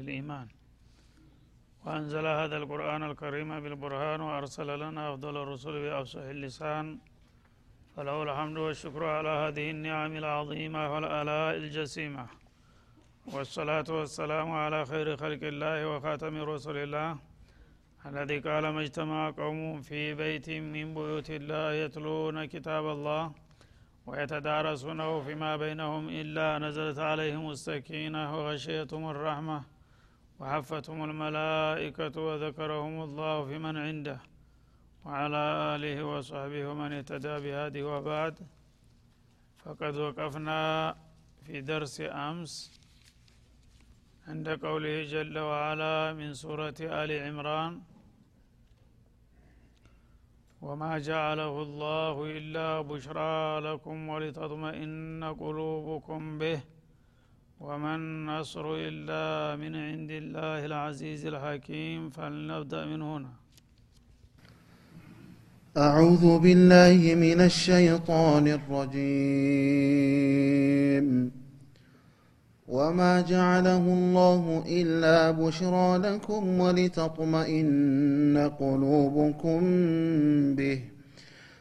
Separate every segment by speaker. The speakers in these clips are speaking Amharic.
Speaker 1: للإيمان. وأنزل هذا القرآن الكريم بالبرهان وأرسل لنا أفضل الرسل بأفصح اللسان. فله الحمد والشكر على هذه النعم العظيمة والآلاء الجسيمة. والصلاة والسلام على خير خلق الله وخاتم رسل الله الذي قال ما اجتمع قوم في بيت من بيوت الله يتلون كتاب الله ويتدارسونه فيما بينهم إلا نزلت عليهم السكينة وغشيتهم الرحمة. وحفتهم الملائكة وذكرهم الله في من عنده وعلى آله وصحبه ومن اهتدى بهذه وبعد. فقد وقفنا في درس أمس عند قوله جل وعلا من سورة آل عمران وما جعله الله إلا بشرى لكم ولتطمئن قلوبكم به وما النصر إلا من عند الله العزيز الحكيم فلنبدأ من هنا.
Speaker 2: أعوذ بالله من الشيطان الرجيم. وما جعله الله إلا بشرى لكم ولتطمئن قلوبكم به.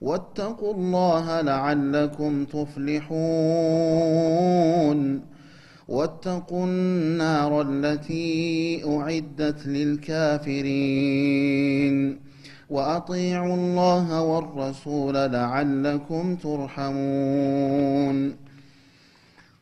Speaker 2: واتقوا الله لعلكم تفلحون. واتقوا النار التي أعدت للكافرين. وأطيعوا الله والرسول لعلكم ترحمون.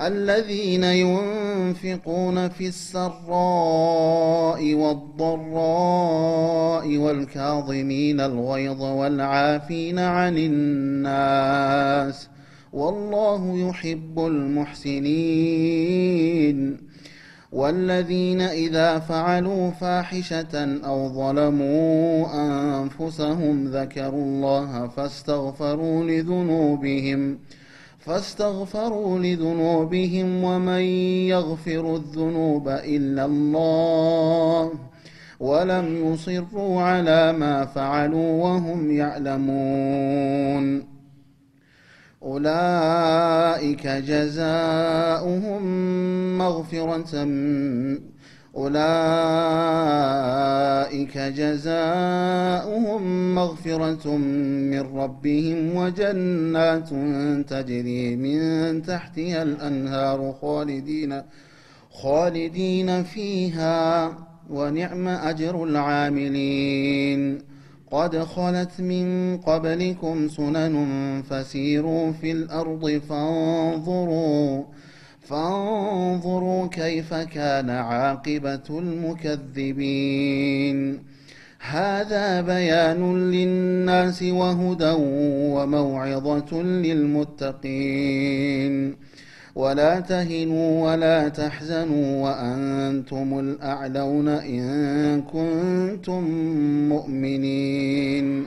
Speaker 2: الذين ينفقون في السراء والضراء والكاظمين الغيظ والعافين عن الناس والله يحب المحسنين والذين إذا فعلوا فاحشة أو ظلموا أنفسهم ذكروا الله فاستغفروا لذنوبهم فاستغفروا لذنوبهم ومن يغفر الذنوب إلا الله ولم يصروا على ما فعلوا وهم يعلمون. أولئك جزاؤهم مغفرة أولئك جزاؤهم مغفرة من ربهم وجنات تجري من تحتها الأنهار خالدين خالدين فيها ونعم أجر العاملين. قد خلت من قبلكم سنن فسيروا في الأرض فانظروا فانظروا كيف كان عاقبة المكذبين. هذا بيان للناس وهدى وموعظة للمتقين. ولا تهنوا ولا تحزنوا وأنتم الأعلون إن كنتم مؤمنين.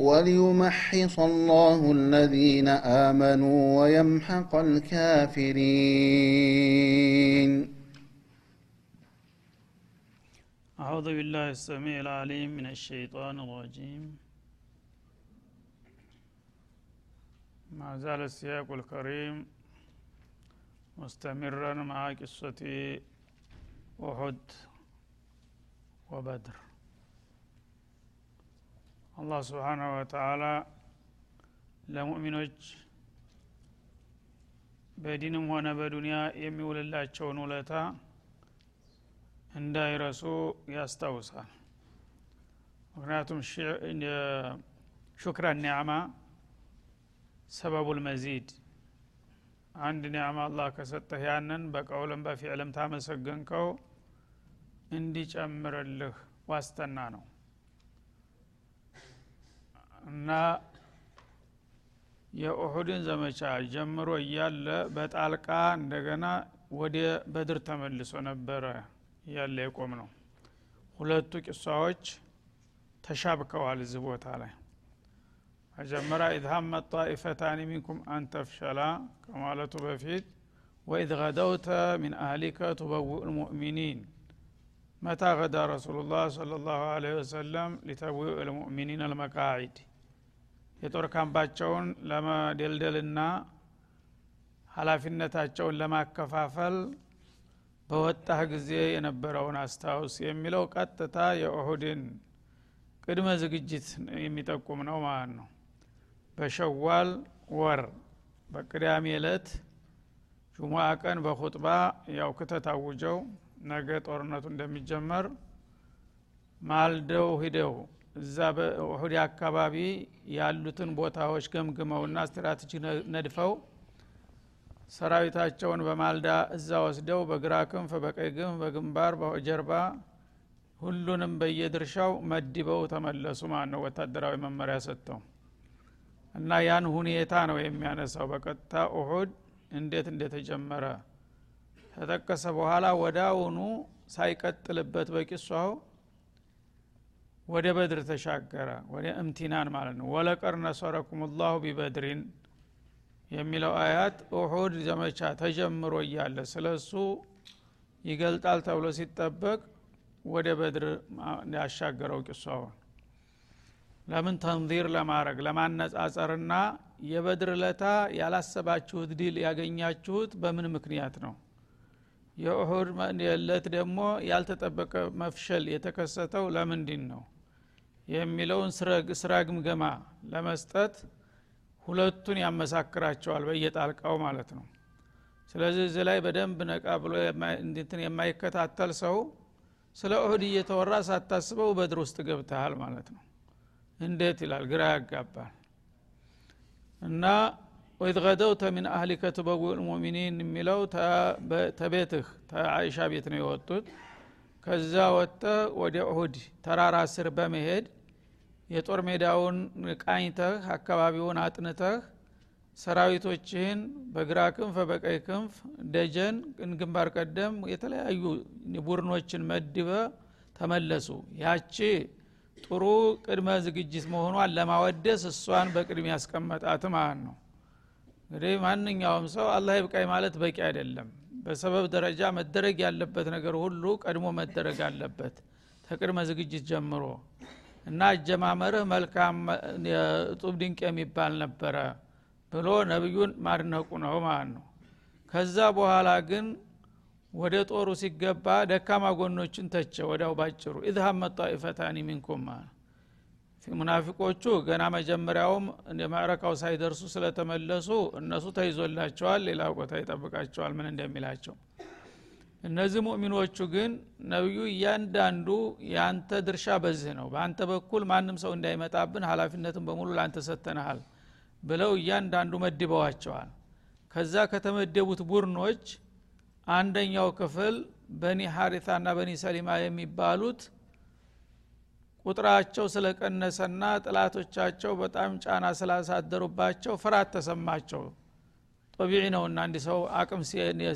Speaker 2: وليمحص الله الذين آمنوا ويمحق الكافرين.
Speaker 1: أعوذ بالله السميع العليم من الشيطان الرجيم. ما زال السياق الكريم مستمرا مع قصة أحد وبدر. አላህ ስብሓናሁ ወተላ ለሙእሚኖች በዲንም ሆነ በዱንያ የሚውልላቸውን ውለታ እንዳይረሱ ያስታውሳል። ምክንያቱም ሹክረ ኒዕማ ሰበቡል መዚድ። አንድ ኒዕማ አላህ ከሰጠህ ያንን በቀውልም በፊዕልም ታመሰገንከው እንዲጨምርልህ ዋስተና ነው እና የኡሁድን ዘመቻ ጀምሮ እያለ በጣልቃ እንደገና ወደ በድር ተመልሶ ነበረ እያለ የቆም ነው ሁለቱ ቂሷዎች ተሻብከዋል እዚህ ቦታ ላይ። መጀመሪያ إذ همت طائفتان منكم أن تفشلا ከማለቱ በፊት ወኢዝ ገደውተ ሚን አህሊከ ቱበውእ ልሙእሚኒን መታ ገዳ ረሱሉ ላህ صለ ላሁ ለ ወሰለም ሊተቡኡ ልሙእሚኒን አልመቃዒድ የጦር ካምፓቸውን ለመደልደልና ሀላፊነታቸውን ለማከፋፈል በወጣህ ጊዜ የነበረውን አስታውስ የሚለው ቀጥታ የኦሁድን ቅድመ ዝግጅት የሚጠቁም ነው ማለት ነው። በሸዋል ወር በቅዳሜ ዕለት ጁሙአ ቀን በኹጥባ ያው ክተት አውጀው ነገ ጦርነቱ እንደሚጀመር ማልደው ሂደው እዛ በኡሁድ አካባቢ ያሉትን ቦታዎች ገምግመውና ስትራቴጂ ነድፈው ሰራዊታቸውን በማልዳ እዛ ወስደው በግራ ክንፍ በቀይ ክንፍ በግንባር በጀርባ ሁሉንም በየድርሻው መድበው ተመለሱ ማለት ነው ወታደራዊ መመሪያ ሰጥተው። እና ያን ሁኔታ ነው የሚያነሳው። በቀጥታ ኡሁድ እንዴት እንደተጀመረ ተጠቀሰ በኋላ ወዳውኑ ሳይቀጥልበት በቂሷው ወደ በድር ተሻገረ ወደ እምቲናን ማለት ነው። ወለቀር ላሁ ቢበድሪን የሚለው አያት ኡሑድ ዘመቻ ተጀምሮ እያለ ስለ እሱ ይገልጣል ተብሎ ሲጠበቅ ወደ በድር ያሻገረው ቂሷውን ለምን ተንዚር ለማድረግ ለማነጻጸርና የበድር ለታ ያላሰባችሁት ድል ያገኛችሁት በምን ምክንያት ነው? የኡሁድ የለት ደግሞ ያልተጠበቀ መፍሸል የተከሰተው ለምንድን ነው የሚለውን ስራ ግምገማ ለመስጠት ሁለቱን ያመሳክራቸዋል በየጣልቃው ማለት ነው። ስለዚህ እዚህ ላይ በደንብ ነቃ ብሎ እንትን የማይከታተል ሰው ስለ ኡሁድ እየተወራ ሳታስበው በድር ውስጥ ገብተሃል ማለት ነው። እንዴት ይላል? ግራ ያጋባል። እና ወኢዝ ገደውተ ሚን አህሊከ ትበውእ ልሙእሚኒን የሚለው ተቤትህ ተአይሻ ቤት ነው የወጡት። ከዛ ወጥተ ወደ ኡሁድ ተራራ ስር በመሄድ የጦር ሜዳውን ቃኝተህ አካባቢውን አጥንተህ ሰራዊቶችህን በግራ ክንፍ በቀይ ክንፍ ደጀን ግንባር ቀደም የተለያዩ ቡድኖችን መድበ ተመለሱ። ያቺ ጥሩ ቅድመ ዝግጅት መሆኗን ለማወደስ እሷን በቅድም ያስቀመጣት ማለት ነው? እንግዲህ ማንኛውም ሰው አላህ ይብቃኝ ማለት በቂ አይደለም። በሰበብ ደረጃ መደረግ ያለበት ነገር ሁሉ ቀድሞ መደረግ አለበት። ተቅድመ ዝግጅት ጀምሮ እና አጀማመርህ መልካም ጡብ ድንቅ የሚባል ነበረ ብሎ ነቢዩን ማድነቁ ነው ማለት ነው። ከዛ በኋላ ግን ወደ ጦሩ ሲገባ ደካማ ጎኖችን ተቸ ወዳው ባጭሩ። إذ همت طائفتان منكم ሙናፊቆቹ ገና መጀመሪያውም ማዕረካው ሳይደርሱ ስለተመለሱ እነሱ ተይዞላቸዋል ሌላ ቦታ ይጠብቃቸዋል ምን እንደሚላቸው እነዚህ ሙእሚኖቹ ግን ነቢዩ እያንዳንዱ የአንተ ድርሻ በዚህ ነው በአንተ በኩል ማንም ሰው እንዳይመጣብን ሀላፊነትን በሙሉ ለአንተ ሰተናሃል ብለው እያንዳንዱ መድበዋቸዋል። ከዛ ከተመደቡት ቡድኖች አንደኛው ክፍል በኒ ሀሪታና በኒ ሰሊማ የሚባሉት ቁጥራቸው ስለቀነሰና ጥላቶቻቸው በጣም ጫና ስላሳደሩባቸው ፍርሃት ተሰማቸው። ጦቢዒ ነውና አንድ ሰው አቅም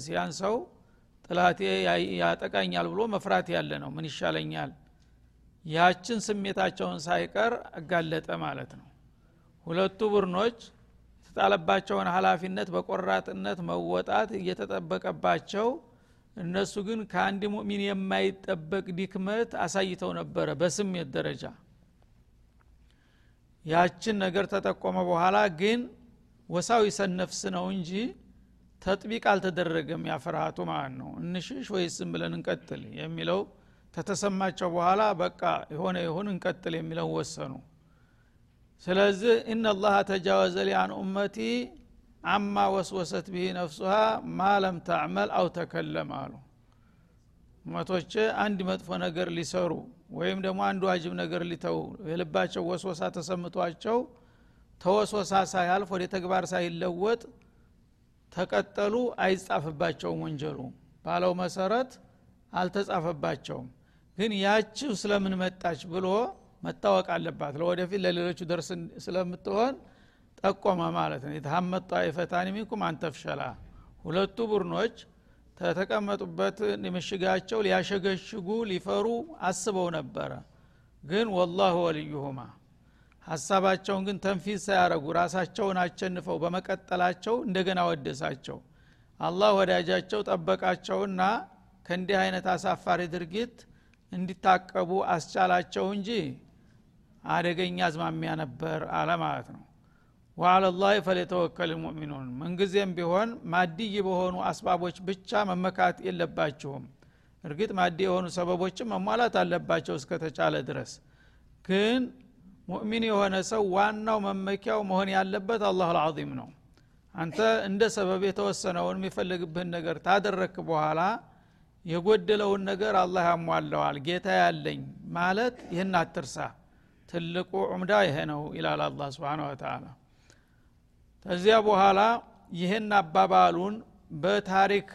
Speaker 1: ሲያን ሰው ጥላቴ ያጠቃኛል ብሎ መፍራት ያለ ነው። ምን ይሻለኛል? ያችን ስሜታቸውን ሳይቀር አጋለጠ ማለት ነው። ሁለቱ ቡድኖች የተጣለባቸውን ሀላፊነት በቆራጥነት መወጣት እየተጠበቀባቸው እነሱ ግን ከአንድ ሙእሚን የማይጠበቅ ዲክመት አሳይተው ነበረ በስሜት ደረጃ። ያችን ነገር ተጠቆመ በኋላ ግን ወሳዊ ሰነፍስ ነው እንጂ ተጥቢቅ አልተደረገም። ያፍርሃቱ ማለት ነው እንሽሽ ወይስ ዝም ብለን እንቀጥል የሚለው ተተሰማቸው በኋላ በቃ የሆነ ይሁን እንቀጥል የሚለው ወሰኑ። ስለዚህ ኢነላሀ ተጃወዘ ሊ ኡመቲ አማ ወስወሰት ብሂ ነፍሱሃ ማ ለም ተዕመል አው ተከለም አሉ። እመቶች አንድ መጥፎ ነገር ሊሰሩ ወይም ደግሞ አንድ ዋጅብ ነገር ሊተው የልባቸው ወስወሳ ተሰምቷቸው ተወስወሳ ሳያልፍ ወደ ተግባር ሳይለወጥ ተቀጠሉ አይጻፍባቸውም ወንጀሉ። ባለው መሰረት አልተጻፈባቸውም። ግን ያችው ስለምን መጣች ብሎ መታወቅ አለባት። ለወደፊት ለሌሎቹ ደርስ ስለምትሆን ጠቆመ ማለት ነው። የተሐመት ጣይፈታን ሚንኩም አንተፍሸላ ሁለቱ ቡድኖች ተተቀመጡበት ምሽጋቸው ሊያሸገሽጉ ሊፈሩ አስበው ነበረ። ግን ወላሁ ወልዩሁማ ሀሳባቸውን ግን ተንፊዝ ሳያረጉ ራሳቸውን አቸንፈው በመቀጠላቸው እንደገና ወደሳቸው። አላህ ወዳጃቸው ጠበቃቸውና ከእንዲህ አይነት አሳፋሪ ድርጊት እንዲታቀቡ አስቻላቸው እንጂ አደገኛ አዝማሚያ ነበር አለ ማለት ነው። ወአለላህ ፈሊተወከል ሙእሚኑን ምንጊዜም ቢሆን ማድይ በሆኑ አስባቦች ብቻ መመካት የለባችሁም እርግጥ ማዲ የሆኑ ሰበቦችም መሟላት አለባቸው እስከተቻለ ድረስ። ግን ሙእሚን የሆነ ሰው ዋናው መመኪያው መሆን ያለበት አላሁ አልዓዚም ነው። አንተ እንደ ሰበብ የተወሰነውን የሚፈልግብህን ነገር ታደረክ በኋላ የጎደለውን ነገር አላህ ያሟለዋል ጌታ ያለኝ ማለት ይህን አትርሳ ትልቁ ዑምዳ ይሄ ነው ይላል አላ ስብን ወተላ ከዚያ በኋላ ይህን አባባሉን በታሪክ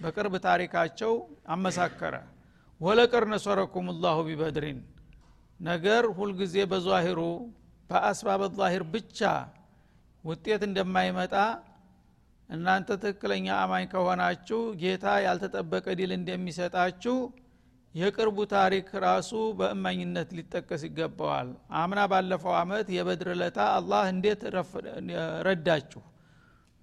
Speaker 1: በቅርብ ታሪካቸው አመሳከረ። ወለቅር ነሰረኩም ላሁ ቢበድሪን ነገር ሁልጊዜ በዛሂሩ በአስባብ ዛሂር ብቻ ውጤት እንደማይመጣ እናንተ ትክክለኛ አማኝ ከሆናችሁ ጌታ ያልተጠበቀ ድል እንደሚሰጣችሁ የቅርቡ ታሪክ ራሱ በእማኝነት ሊጠቀስ ይገባዋል። አምና ባለፈው አመት የበድር ለታ አላህ እንዴት ረዳችሁ?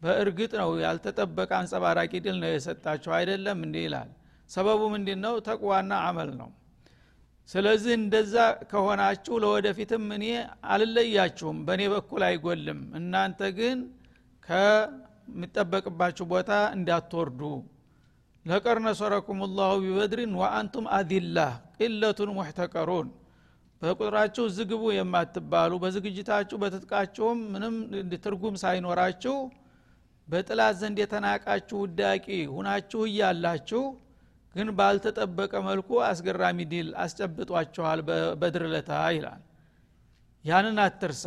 Speaker 1: በእርግጥ ነው ያልተጠበቀ አንጸባራቂ ድል ነው የሰጣችሁ አይደለም እንዲህ ይላል። ሰበቡ ምንድ ነው ተቅዋና አመል ነው ስለዚህ እንደዛ ከሆናችሁ ለወደፊትም እኔ አልለያችሁም በእኔ በኩል አይጎልም። እናንተ ግን ከሚጠበቅባችሁ ቦታ እንዳትወርዱ። ለቀር ነሰረኩም ላሁ ቢበድሪን ወአንቱም አዲላህ ቂለቱን ሙሕተቀሩን። በቁጥራችሁ ዝግቡ የማትባሉ በዝግጅታችሁ በትጥቃችሁም ምንም ትርጉም ሳይኖራችሁ በጥላት ዘንድ የተናቃችሁ ውዳቂ ሁናችሁ እያላችሁ ግን ባልተጠበቀ መልኩ አስገራሚ ድል አስጨብጧችኋል በድርለታ ይላል። ያንን አትርሳ።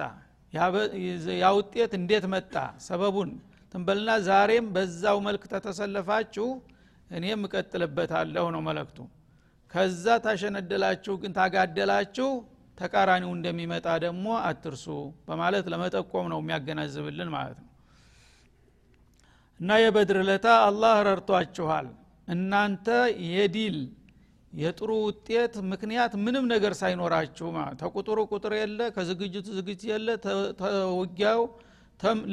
Speaker 1: ያ ውጤት እንዴት መጣ? ሰበቡን ትንበልና ዛሬም በዛው መልክ ተተሰለፋችሁ እኔም እቀጥልበታለሁ ነው መለክቱ። ከዛ ታሸነደላችሁ ግን ታጋደላችሁ ተቃራኒው እንደሚመጣ ደግሞ አትርሱ በማለት ለመጠቆም ነው የሚያገናዝብልን ማለት ነው። እና የበድር ለታ አላህ ረድቷችኋል እናንተ የዲል የጥሩ ውጤት ምክንያት ምንም ነገር ሳይኖራችሁ ተቁጥሩ ቁጥር የለ ከዝግጅቱ ዝግጅት የለ ተውጊያው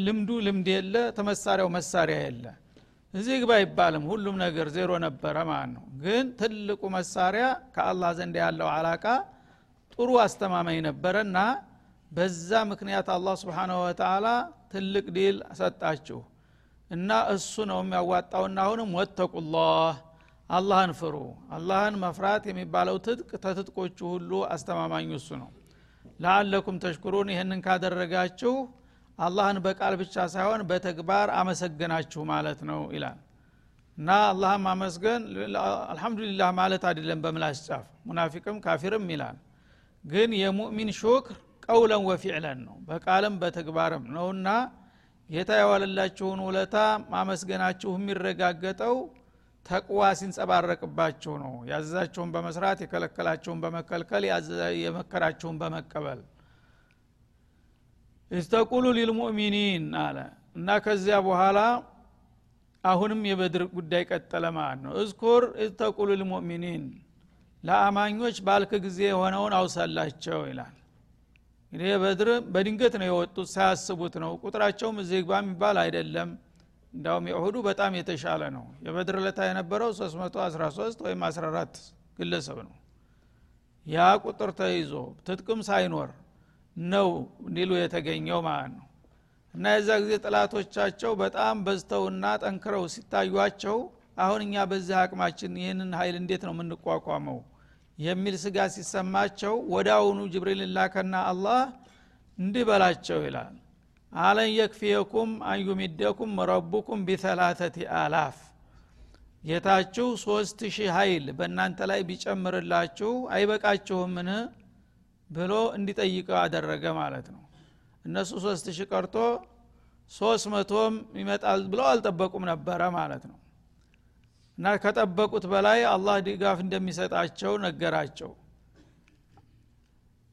Speaker 1: ልምዱ ልምድ የለ ተመሳሪያው መሳሪያ የለ። እዚህ ግባ አይባልም። ሁሉም ነገር ዜሮ ነበረ ማለት ነው። ግን ትልቁ መሳሪያ ከአላህ ዘንድ ያለው አላቃ ጥሩ አስተማማኝ ነበረና በዛ ምክንያት አላህ ስብሓንሁ ወተላ ትልቅ ዲል ሰጣችሁ እና እሱ ነው የሚያዋጣውና አሁንም ወተቁላህ አላህን ፍሩ። አላህን መፍራት የሚባለው ትጥቅ ተትጥቆቹ ሁሉ አስተማማኝ እሱ ነው። ለአለኩም ተሽኩሩን ይህንን ካደረጋችሁ አላህን በቃል ብቻ ሳይሆን በተግባር አመሰገናችሁ ማለት ነው ይላል። እና አላህን ማመስገን አልሐምዱሊላህ ማለት አይደለም በምላስ ጫፍ። ሙናፊቅም ካፊርም ይላል። ግን የሙእሚን ሹክር ቀውለን ወፊዕለን ነው በቃልም በተግባርም ነውና ጌታ የዋለላችሁን ውለታ ማመስገናችሁ የሚረጋገጠው ተቅዋ ሲንጸባረቅባችሁ ነው። ያዘዛቸውን በመስራት የከለከላቸውን በመከልከል የመከራቸውን በመቀበል። እስተቁሉ ሊልሙእሚኒን አለ። እና ከዚያ በኋላ አሁንም የበድር ጉዳይ ቀጠለ ማለት ነው። እዝኩር እስተቁሉ ሊልሙእሚኒን ለአማኞች ባልክ ጊዜ የሆነውን አውሳላቸው ይላል እንግዲህ በድር በድንገት ነው የወጡት ሳያስቡት ነው። ቁጥራቸውም እዚህ ግባ የሚባል አይደለም። እንዳውም የእሁዱ በጣም የተሻለ ነው። የበድር ለታ የነበረው 313 ወይም 14 ግለሰብ ነው። ያ ቁጥር ተይዞ ትጥቅም ሳይኖር ነው እንዲሉ የተገኘው ማለት ነው። እና የዛ ጊዜ ጥላቶቻቸው በጣም በዝተውና ጠንክረው ሲታዩቸው አሁን እኛ በዚህ አቅማችን ይህንን ሀይል እንዴት ነው የምንቋቋመው የሚል ስጋት ሲሰማቸው አሁኑ ጅብሪል ላከና አላህ እንዲህ በላቸው ይላል። አለን የክፊየኩም አንዩሚደኩም ረቡኩም ቢተላተቲ አላፍ። ጌታችሁ ሶስት ሺህ ሀይል በእናንተ ላይ ቢጨምርላችሁ አይበቃችሁምን? ብሎ እንዲጠይቀው አደረገ ማለት ነው። እነሱ ሶስት ሺህ ቀርቶ ሶስት መቶም ይመጣል ብለው አልጠበቁም ነበረ ማለት ነው እና ከጠበቁት በላይ አላህ ድጋፍ እንደሚሰጣቸው ነገራቸው።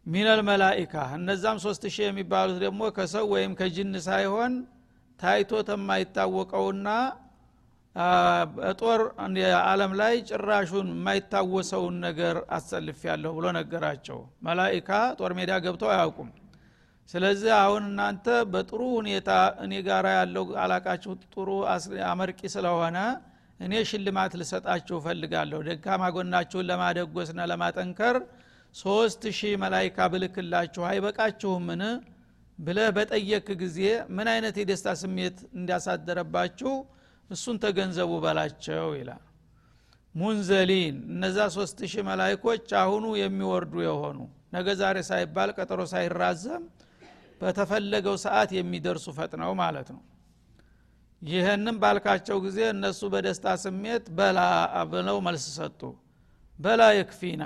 Speaker 1: ሚነል መላኢካ እነዛም ሶስት ሺህ የሚባሉት ደግሞ ከሰው ወይም ከጅን ሳይሆን ታይቶ ተማይታወቀውና ጦር አለም ላይ ጭራሹን የማይታወሰውን ነገር አሰልፍ ያለሁ ብሎ ነገራቸው። መላኢካ ጦር ሜዳ ገብተው አያውቁም። ስለዚህ አሁን እናንተ በጥሩ ሁኔታ እኔ ጋር ያለው አላቃችሁ ጥሩ አመርቂ ስለሆነ እኔ ሽልማት ልሰጣችሁ እፈልጋለሁ። ደካማ ጎናችሁን ለማደጎስና ለማጠንከር ሶስት ሺህ መላይካ ብልክላችሁ አይበቃችሁምን? ብለህ በጠየክ ጊዜ ምን አይነት የደስታ ስሜት እንዲያሳደረባችሁ እሱን ተገንዘቡ በላቸው ይላል። ሙንዘሊን እነዛ ሶስት ሺህ መላይኮች አሁኑ የሚወርዱ የሆኑ ነገ ዛሬ ሳይባል ቀጠሮ ሳይራዘም በተፈለገው ሰዓት የሚደርሱ ፈጥነው ማለት ነው ይህንም ባልካቸው ጊዜ እነሱ በደስታ ስሜት በላ ብለው መልስ ሰጡ። በላ የክፊና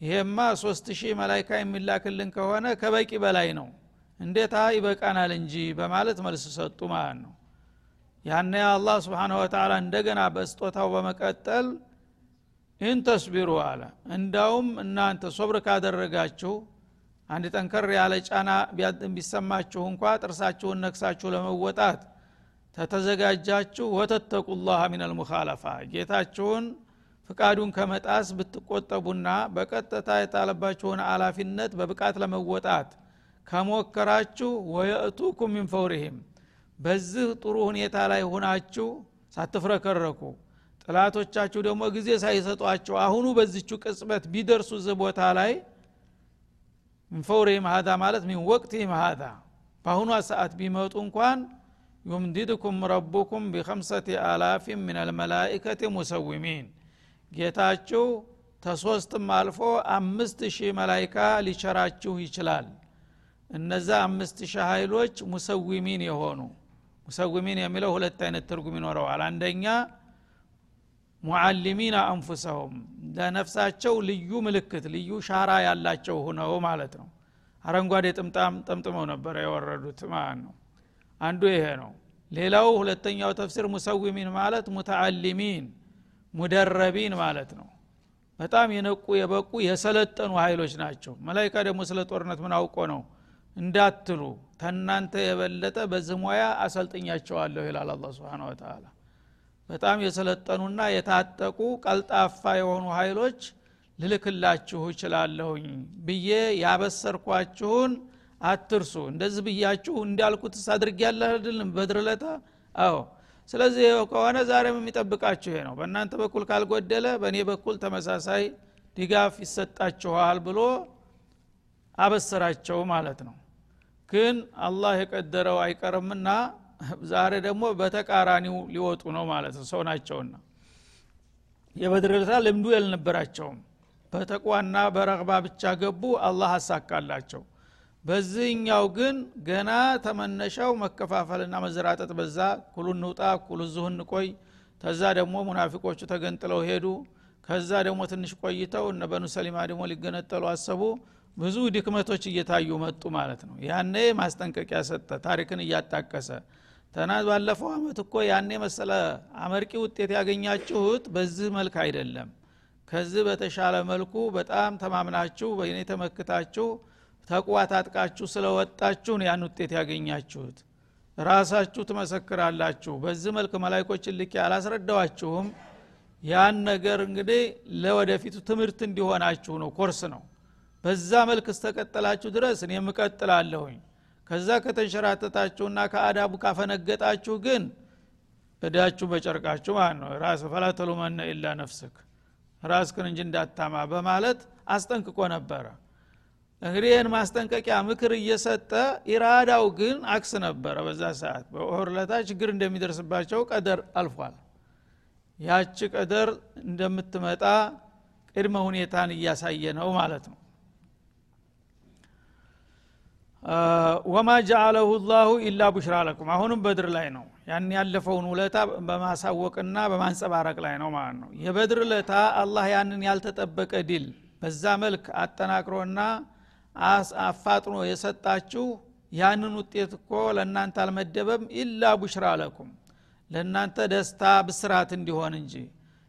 Speaker 1: ይሄማ ሶስት ሺህ መላይካ የሚላክልን ከሆነ ከበቂ በላይ ነው። እንዴታ ይበቃናል እንጂ? በማለት መልስ ሰጡ ማለት ነው። ያነ አላህ ስብሓን ወተላ እንደገና በስጦታው በመቀጠል ኢንተስቢሩ አለ። እንዳውም እናንተ ሶብር ካደረጋችሁ አንድ ጠንከር ያለ ጫና ቢሰማችሁ እንኳ ጥርሳችሁን ነክሳችሁ ለመወጣት ተተዘጋጃችሁ ወተተቁላህ ሚን አልሙኻለፋ ጌታችሁን ፍቃዱን ከመጣስ ብትቆጠቡና በቀጥታ የጣለባችሁን አላፊነት በብቃት ለመወጣት ከሞከራችሁ ወየእቱኩም ሚን ፈውሪህም በዚህ ጥሩ ሁኔታ ላይ ሁናችሁ ሳትፍረከረኩ ጥላቶቻችሁ ደግሞ ጊዜ ሳይሰጧቸው አሁኑ በዚቹ ቅጽበት ቢደርሱ ዝ ቦታ ላይ ሚን ፈውሪህም ሀዛ ማለት ሚን ወቅቲህም ሀዛ በአሁኗ ሰዓት ቢመጡ እንኳን ዩምዲድኩም ረቡኩም ቢከምሰቲ አላፊን ምን አልመላኢከት ሙሰዊሚን ጌታችሁ ተሶስትም አልፎ አምስት ሺህ መላይካ ሊቸራችሁ ይችላል። እነዛ አምስት ሺህ ኃይሎች ሙሰዊሚን የሆኑ። ሙሰዊሚን የሚለው ሁለት አይነት ትርጉም ይኖረዋል። አንደኛ ሙዓሊሚን አንፉሰሁም ለነፍሳቸው ልዩ ምልክት ልዩ ሻራ ያላቸው ሁነው ማለት ነው። አረንጓዴ ጥምጣም ጠምጥመው ነበረ የወረዱት ማለት ነው አንዱ ይሄ ነው። ሌላው ሁለተኛው ተፍሲር ሙሰዊሚን ማለት ሙተአሊሚን ሙደረቢን ማለት ነው። በጣም የነቁ የበቁ የሰለጠኑ ኃይሎች ናቸው። መላይካ ደግሞ ስለ ጦርነት ምን አውቆ ነው? እንዳትሉ ተናንተ የበለጠ በዚህ ሙያ አሰልጥኛቸዋለሁ ይላል አላ ስብን ወተላ በጣም የሰለጠኑና የታጠቁ ቀልጣፋ የሆኑ ኃይሎች ልልክላችሁ እችላለሁኝ ብዬ ያበሰርኳችሁን አትርሱ። እንደዚህ ብያችሁ እንዳልኩት አድርግ ያለህድልም በድርለታ አዎ። ስለዚህ ከሆነ ዛሬም የሚጠብቃችሁ ይሄ ነው። በእናንተ በኩል ካልጎደለ በእኔ በኩል ተመሳሳይ ድጋፍ ይሰጣችኋል ብሎ አበሰራቸው ማለት ነው። ግን አላህ የቀደረው አይቀርምና ዛሬ ደግሞ በተቃራኒው ሊወጡ ነው ማለት ነው። ሰው ናቸውና የበድርለታ ልምዱ ያልነበራቸውም በተቋና በረግባ ብቻ ገቡ። አላህ አሳካላቸው በዚህኛው ግን ገና ተመነሻው መከፋፈልና መዘራጠጥ በዛ። ኩሉ እንውጣ ኩሉ እዚሁ እንቆይ። ተዛ ደግሞ ሙናፊቆቹ ተገንጥለው ሄዱ። ከዛ ደግሞ ትንሽ ቆይተው እነ በኑ ሰሊማ ደግሞ ሊገነጠሉ አሰቡ። ብዙ ድክመቶች እየታዩ መጡ ማለት ነው። ያኔ ማስጠንቀቂያ ሰጠ ታሪክን እያጣቀሰ። ተናዝ ባለፈው አመት እኮ ያኔ መሰለ አመርቂ ውጤት ያገኛችሁት በዚህ መልክ አይደለም። ከዚህ በተሻለ መልኩ በጣም ተማምናችሁ በእኔ ተመክታችሁ ተቋ ታጥቃችሁ ስለወጣችሁ ነው ያን ውጤት ያገኛችሁት። ራሳችሁ ትመሰክራላችሁ። በዚህ መልክ መላይኮችን ልክ አላስረዳዋችሁም ያን ነገር እንግዲህ ለወደፊቱ ትምህርት እንዲሆናችሁ ነው ኮርስ ነው። በዛ መልክ እስተቀጠላችሁ ድረስ እኔ የምቀጥላለሁኝ ከዛ ከተንሸራተታችሁና ከአዳቡ ካፈነገጣችሁ ግን እዳችሁ በጨርቃችሁ ማለት ነው። ራስ ፈላ ተሉመነ ኢላ ነፍስክ ራስክን እንጂ እንዳታማ በማለት አስጠንቅቆ ነበረ እንግዲህ ይህን ማስጠንቀቂያ ምክር እየሰጠ ኢራዳው ግን አክስ ነበረ በዛ ሰዓት። በኦህርለታ ችግር እንደሚደርስባቸው ቀደር አልፏል። ያቺ ቀደር እንደምትመጣ ቅድመ ሁኔታን እያሳየ ነው ማለት ነው። ወማ ጃአለሁ ላሁ ኢላ ቡሽራ ለኩም። አሁንም በድር ላይ ነው። ያን ያለፈውን ውለታ በማሳወቅና በማንጸባረቅ ላይ ነው ማለት ነው። የበድር ለታ አላህ ያንን ያልተጠበቀ ድል በዛ መልክ አጠናቅሮና አፋጥኖ የሰጣችሁ ያንን ውጤት እኮ ለእናንተ አልመደበም ኢላ ቡሽራ ለኩም። ለእናንተ ደስታ ብስራት እንዲሆን እንጂ።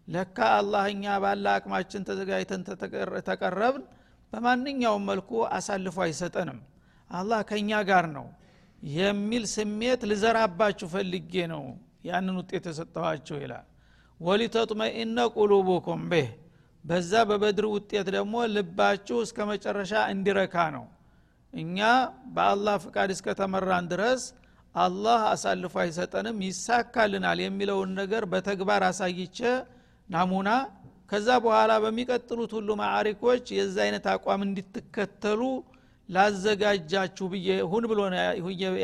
Speaker 1: ለካ አላህ እኛ ባለ አቅማችን ተዘጋጅተን ተቀረብን በማንኛውም መልኩ አሳልፎ አይሰጠንም። አላህ ከእኛ ጋር ነው የሚል ስሜት ልዘራባችሁ ፈልጌ ነው ያንን ውጤት የሰጠኋችሁ ይላል። ወሊተጥመኢነ ቁሉቡኩም ቤህ በዛ በበድር ውጤት ደግሞ ልባችሁ እስከ መጨረሻ እንዲረካ ነው። እኛ በአላህ ፍቃድ እስከተመራን ድረስ አላህ አሳልፎ አይሰጠንም ይሳካልናል የሚለውን ነገር በተግባር አሳይቼ ናሙና ከዛ በኋላ በሚቀጥሉት ሁሉ ማዕሪኮች የዛ አይነት አቋም እንዲትከተሉ ላዘጋጃችሁ ብዬ ሁን ብሎ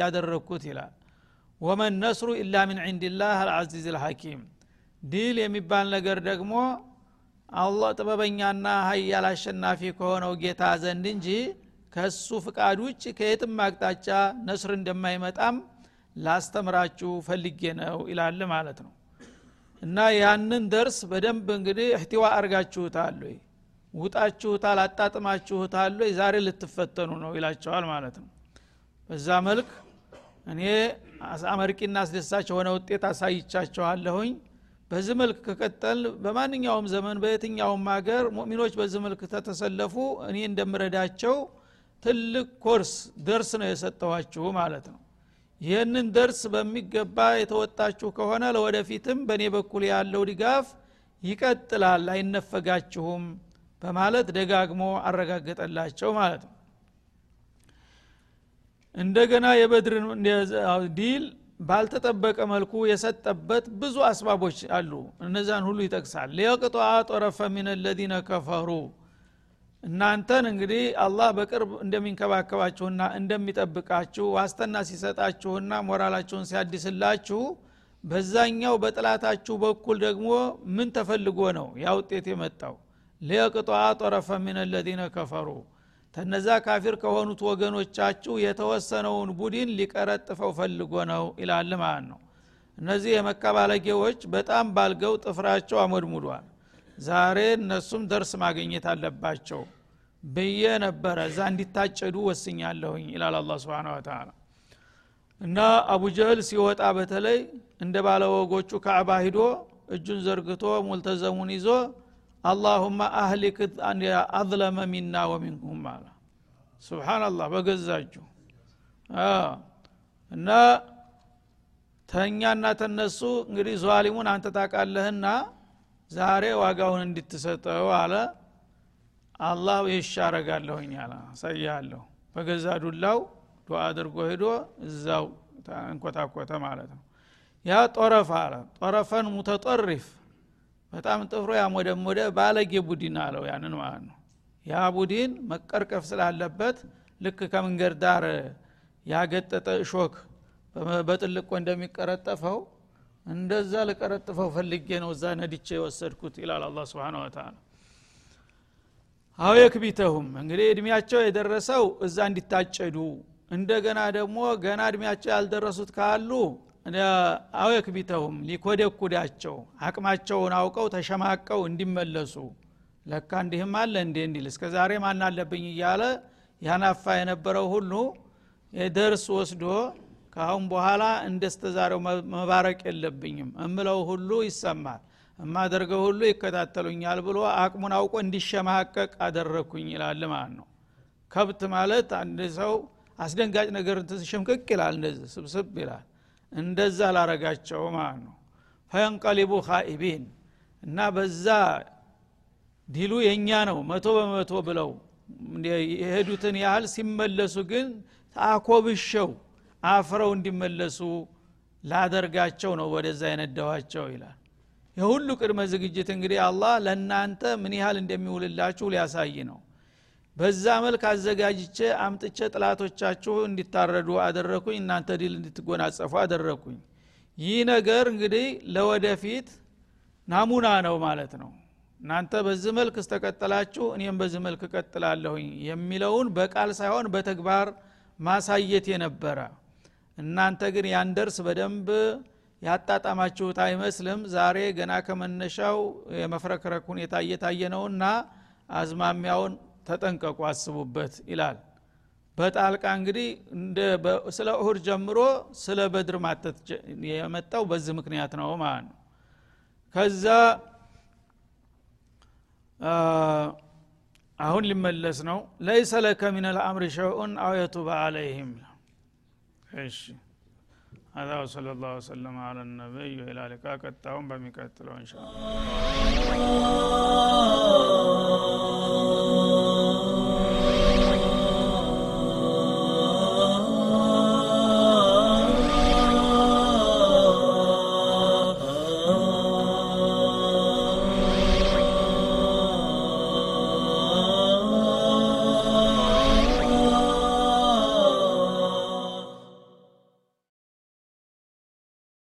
Speaker 1: ያደረግኩት ይላል። ወመን ነስሩ ኢላ ምን ዕንድላህ አልዓዚዝ ልሐኪም ድል የሚባል ነገር ደግሞ አላህ ጥበበኛና ሀያል አሸናፊ ከሆነው ጌታ ዘንድ እንጂ ከሱ ፍቃድ ውጭ ከየትም አቅጣጫ ነስር እንደማይመጣም ላስተምራችሁ ፈልጌ ነው ይላል ማለት ነው። እና ያንን ደርስ በደንብ እንግዲህ እህቲዋ አርጋችሁታል ውጣችሁታል አጣጥማችሁታል ዛሬ ልትፈተኑ ነው ይላቸዋል ማለት ነው። በዛ መልክ እኔ አመርቂና አስደሳች የሆነ ውጤት አሳይቻቸዋለሁኝ በዚህ መልክ ከቀጠል በማንኛውም ዘመን በየትኛውም ሀገር ሙእሚኖች በዚህ መልክ ተተሰለፉ እኔ እንደምረዳቸው ትልቅ ኮርስ ደርስ ነው የሰጠኋችሁ ማለት ነው። ይህንን ደርስ በሚገባ የተወጣችሁ ከሆነ ለወደፊትም በእኔ በኩል ያለው ድጋፍ ይቀጥላል አይነፈጋችሁም በማለት ደጋግሞ አረጋገጠላቸው ማለት ነው። እንደገና የበድርን ድል ባልተጠበቀ መልኩ የሰጠበት ብዙ አስባቦች አሉ። እነዛን ሁሉ ይጠቅሳል። ليقطع طرفا من الذين كفروا። እናንተን እንግዲህ አላህ በቅርብ እንደሚንከባከባችሁና እንደሚጠብቃችሁ ዋስተና ሲሰጣችሁና ሞራላችሁን ሲያድስላችሁ በዛኛው በጥላታችሁ በኩል ደግሞ ምን ተፈልጎ ነው ያ ውጤት የመጣው? ሊየቅጧ ጦረፈ ሚን ለዚነ ከፈሩ ተነዛ ካፊር ከሆኑት ወገኖቻችሁ የተወሰነውን ቡድን ሊቀረጥፈው ፈልጎ ነው ይላል ማለት ነው። እነዚህ የመካ ባለጌዎች በጣም ባልገው ጥፍራቸው አሞድሙዷል። ዛሬ እነሱም ደርስ ማግኘት አለባቸው ብዬ ነበረ። እዛ እንዲታጨዱ ወስኛለሁኝ ይላል አላ ስብን ተላ እና አቡጀህል ሲወጣ በተለይ እንደ ባለወጎቹ ካዕባ ሂዶ እጁን ዘርግቶ ሙልተዘሙን ይዞ አላሁማ አህሊክ አዝለመ ሚና ወሚንኩም አለ። ስብናላህ በገዛጁ እና ተኛና ተነሱ። እንግዲህ ዟሊሙን አንተ ታቃለህና ዛሬ ዋጋውን እንድትሰጠው አለ። አላህ ይሻ አለ። አሳያለሁ በገዛ ዱላው ዱዓ አድርጎ ሄዶ እዛው እንኮታኮተ ማለት ነው። ያ ጦረፍ አለ። ጦረፈን ሙተጠሪፍ በጣም ጥፍሮ ያሞደሞደ ባለጌ ቡድን አለው ያንን ማለት ነው። ያ ቡድን መቀርቀፍ ስላለበት ልክ ከመንገድ ዳር ያገጠጠ እሾክ በጥልቆ እንደሚቀረጠፈው እንደዛ ልቀረጥፈው ፈልጌ ነው እዛ ነድቼ የወሰድኩት ይላል አላ ስብን ወተላ አው እንግዲህ እድሜያቸው የደረሰው እዛ እንዲታጨዱ እንደገና ደግሞ ገና እድሜያቸው ያልደረሱት ካሉ አው የክቢተሁም ሊኮደኩዳቸው አቅማቸውን አውቀው ተሸማቀው እንዲመለሱ። ለካ እንዲህም አለ እንዴ እንዲል እስከ ዛሬ ማን እያለ ያናፋ የነበረው ሁሉ ደርስ ወስዶ ከአሁን በኋላ እንደስተዛሬው መባረቅ የለብኝም እምለው ሁሉ ይሰማል እማደርገው ሁሉ ይከታተሉኛል ብሎ አቅሙን አውቆ እንዲሸማቀቅ አደረግኩኝ ይላል ማለት ነው። ከብት ማለት አንድ ሰው አስደንጋጭ ነገር ሽምቅቅ ይላል እንደዚህ ስብስብ ይላል እንደዛ ላረጋቸው ማለት ነው። ፈየንቀሊቡ ካኢቢን እና በዛ ዲሉ የእኛ ነው መቶ በመቶ ብለው የሄዱትን ያህል ሲመለሱ ግን አኮብሸው አፍረው እንዲመለሱ ላደርጋቸው ነው ወደዛ የነዳኋቸው ይላል። የሁሉ ቅድመ ዝግጅት እንግዲህ አላህ ለእናንተ ምን ያህል እንደሚውልላችሁ ሊያሳይ ነው በዛ መልክ አዘጋጅቼ አምጥቼ ጥላቶቻችሁ እንዲታረዱ አደረኩኝ እናንተ ድል እንድትጎናጸፉ አደረኩኝ። ይህ ነገር እንግዲህ ለወደፊት ናሙና ነው ማለት ነው። እናንተ በዚህ መልክ እስተቀጠላችሁ እኔም በዚህ መልክ እቀጥላለሁኝ የሚለውን በቃል ሳይሆን በተግባር ማሳየት የነበረ። እናንተ ግን ያን ደርስ በደንብ ያጣጣማችሁት አይመስልም። ዛሬ ገና ከመነሻው የመፍረክረክ ሁኔታ እየታየ ነውና አዝማሚያውን ተጠንቀቁ አስቡበት ይላል በጣልቃ እንግዲህ ስለ እሁድ ጀምሮ ስለ በድር ማተት የመጣው በዚህ ምክንያት ነው ማለት ነው ከዛ አሁን ሊመለስ ነው ለይሰ ለከ ምን ልአምር ሸውን አው የቱበ አለይህም እሺ هذا وصلى الله وسلم على النبي وإلى لقاء قد بمكتل إن شاء الله